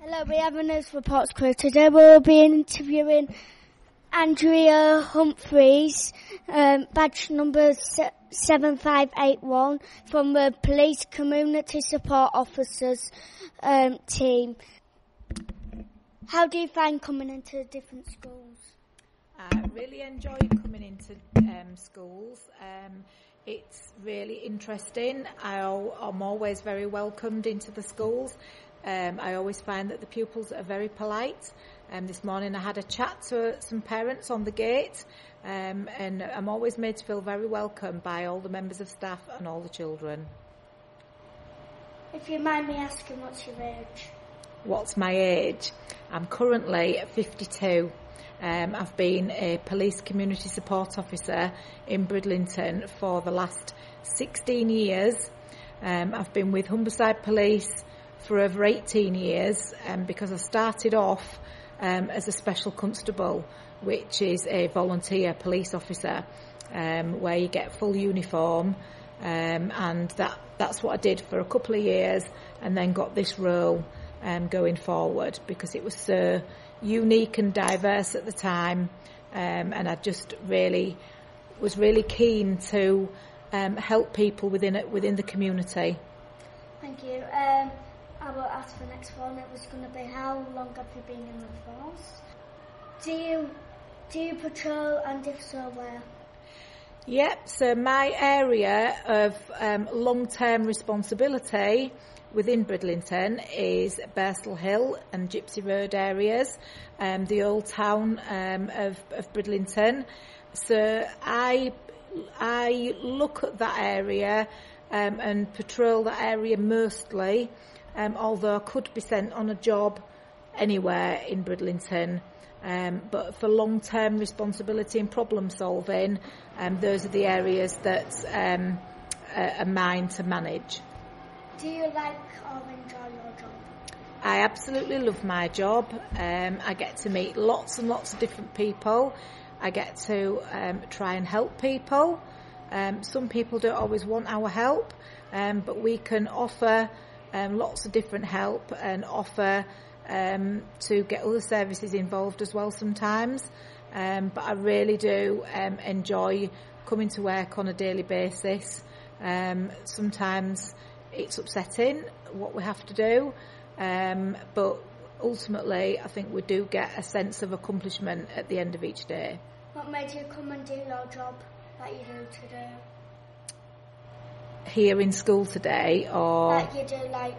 Hello, we have a news reports crew. Today we'll be interviewing Andrea Humphreys, um, badge number 7581 from the Police Community Support Officers um, team. How do you find coming into different schools? I really enjoy coming into um, schools. Um, it's really interesting. I, am always very welcomed into the schools. Um, I always find that the pupils are very polite. Um, this morning I had a chat to some parents on the gate um, and I'm always made to feel very welcome by all the members of staff and all the children. If you mind me asking, what's your age? What's my age? I'm currently 52. Um, I've been a police community support officer in Bridlington for the last 16 years. Um, I've been with Humberside Police for over 18 years um, because I started off um, as a special constable, which is a volunteer police officer, um, where you get full uniform, um, and that that's what I did for a couple of years, and then got this role um, going forward because it was so unique and diverse at the time, um, and I just really was really keen to help people within it, within the community. Thank you. Um, I will ask the next one. It was going to be how long have you been in the force? Do you do you patrol and if so, where? Yep. So my area of um, long-term responsibility within Bridlington is Burstall Hill and Gypsey Road areas, um, the old town um, of, of Bridlington. So I I look at that area um, and patrol that area mostly, um, although I could be sent on a job anywhere in Bridlington. Um, but for long-term responsibility and problem solving, um, those are the areas that um, are mine to manage. Do you like or enjoy your job? I absolutely love my job. Um, I get to meet lots and lots of different people. I get to um, try and help people. Um, some people don't always want our help, um, but we can offer um, lots of different help and offer um, to get other services involved as well sometimes. but I really do enjoy coming to work on a daily basis. sometimes it's upsetting what we have to do, um, but ultimately, I think we do get a sense of accomplishment at the end of each day. What made you come and do your job that you do today? Here in school today, or that you do like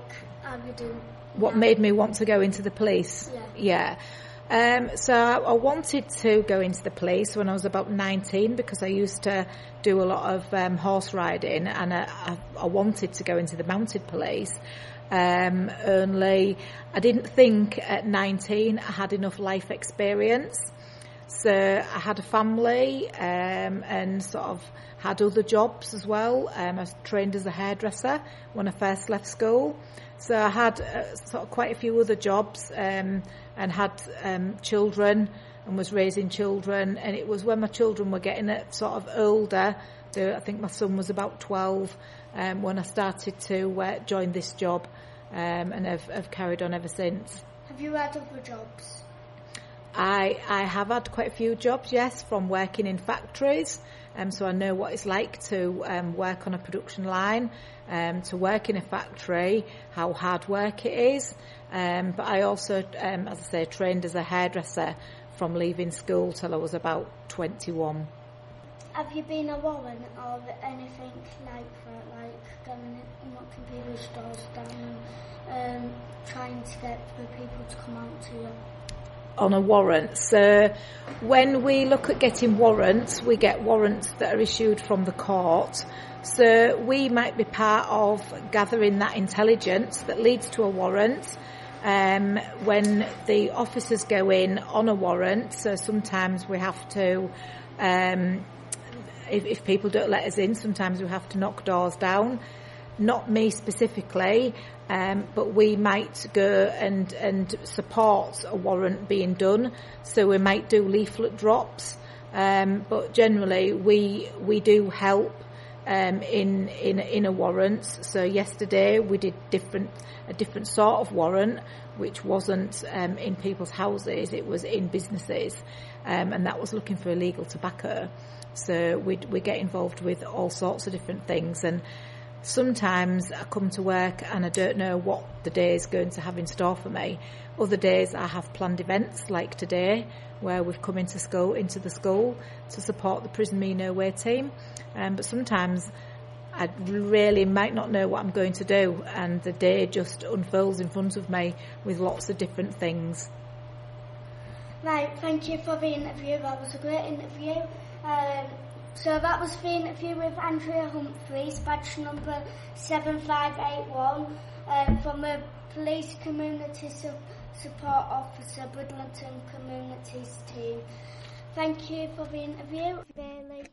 um, you do. What now. made me want to go into the police? Yeah. Yeah. Um, so I wanted to go into the police when I was about 19 because I used to do a lot of um, horse riding and I, I, wanted to go into the mounted police. Um, only I didn't think at 19 I had enough life experience. So I had a family um, and sort of had other jobs as well. Um, I was trained as a hairdresser when I first left school. So I had uh, sort of quite a few other jobs um, and had um, children and was raising children. And it was when my children were getting sort of older. I think my son was about 12 um, when I started to uh, join this job um, and have, have carried on ever since. Have you had other jobs? I, I have had quite a few jobs, yes, from working in factories. Um, so I know what it's like to um, work on a production line, um, to work in a factory, how hard work it is. Um, but I also, um, as I say, trained as a hairdresser from leaving school till I was about 21. Have you been a warrant or anything like that, like going knocking people's doors down and um, trying to get the people to come out to you? On a warrant. So when we look at getting warrants, we get warrants that are issued from the court. So we might be part of gathering that intelligence that leads to a warrant. Um, when the officers go in on a warrant, so sometimes we have to, um, if, if people don't let us in, sometimes we have to knock doors down not me specifically, um, but we might go and, and support a warrant being done. So we might do leaflet drops, um, but generally we we do help um, in in inner warrants. So yesterday we did different a different sort of warrant, which wasn't um, in people's houses; it was in businesses, um, and that was looking for illegal tobacco. So we we get involved with all sorts of different things and. Sometimes I come to work and I don't know what the day is going to have in store for me. Other days I have planned events like today where we've come into school, into the school to support the Prison Me No Way team. Um, but sometimes I really might not know what I'm going to do and the day just unfolds in front of me with lots of different things. Right, thank you for the interview. That was a great interview. Um, so that was the interview with Andrea Humphreys, badge number 7581 um, from the Police Community Su- Support Officer, Bridlington Communities team. Thank you for the interview, Bailey.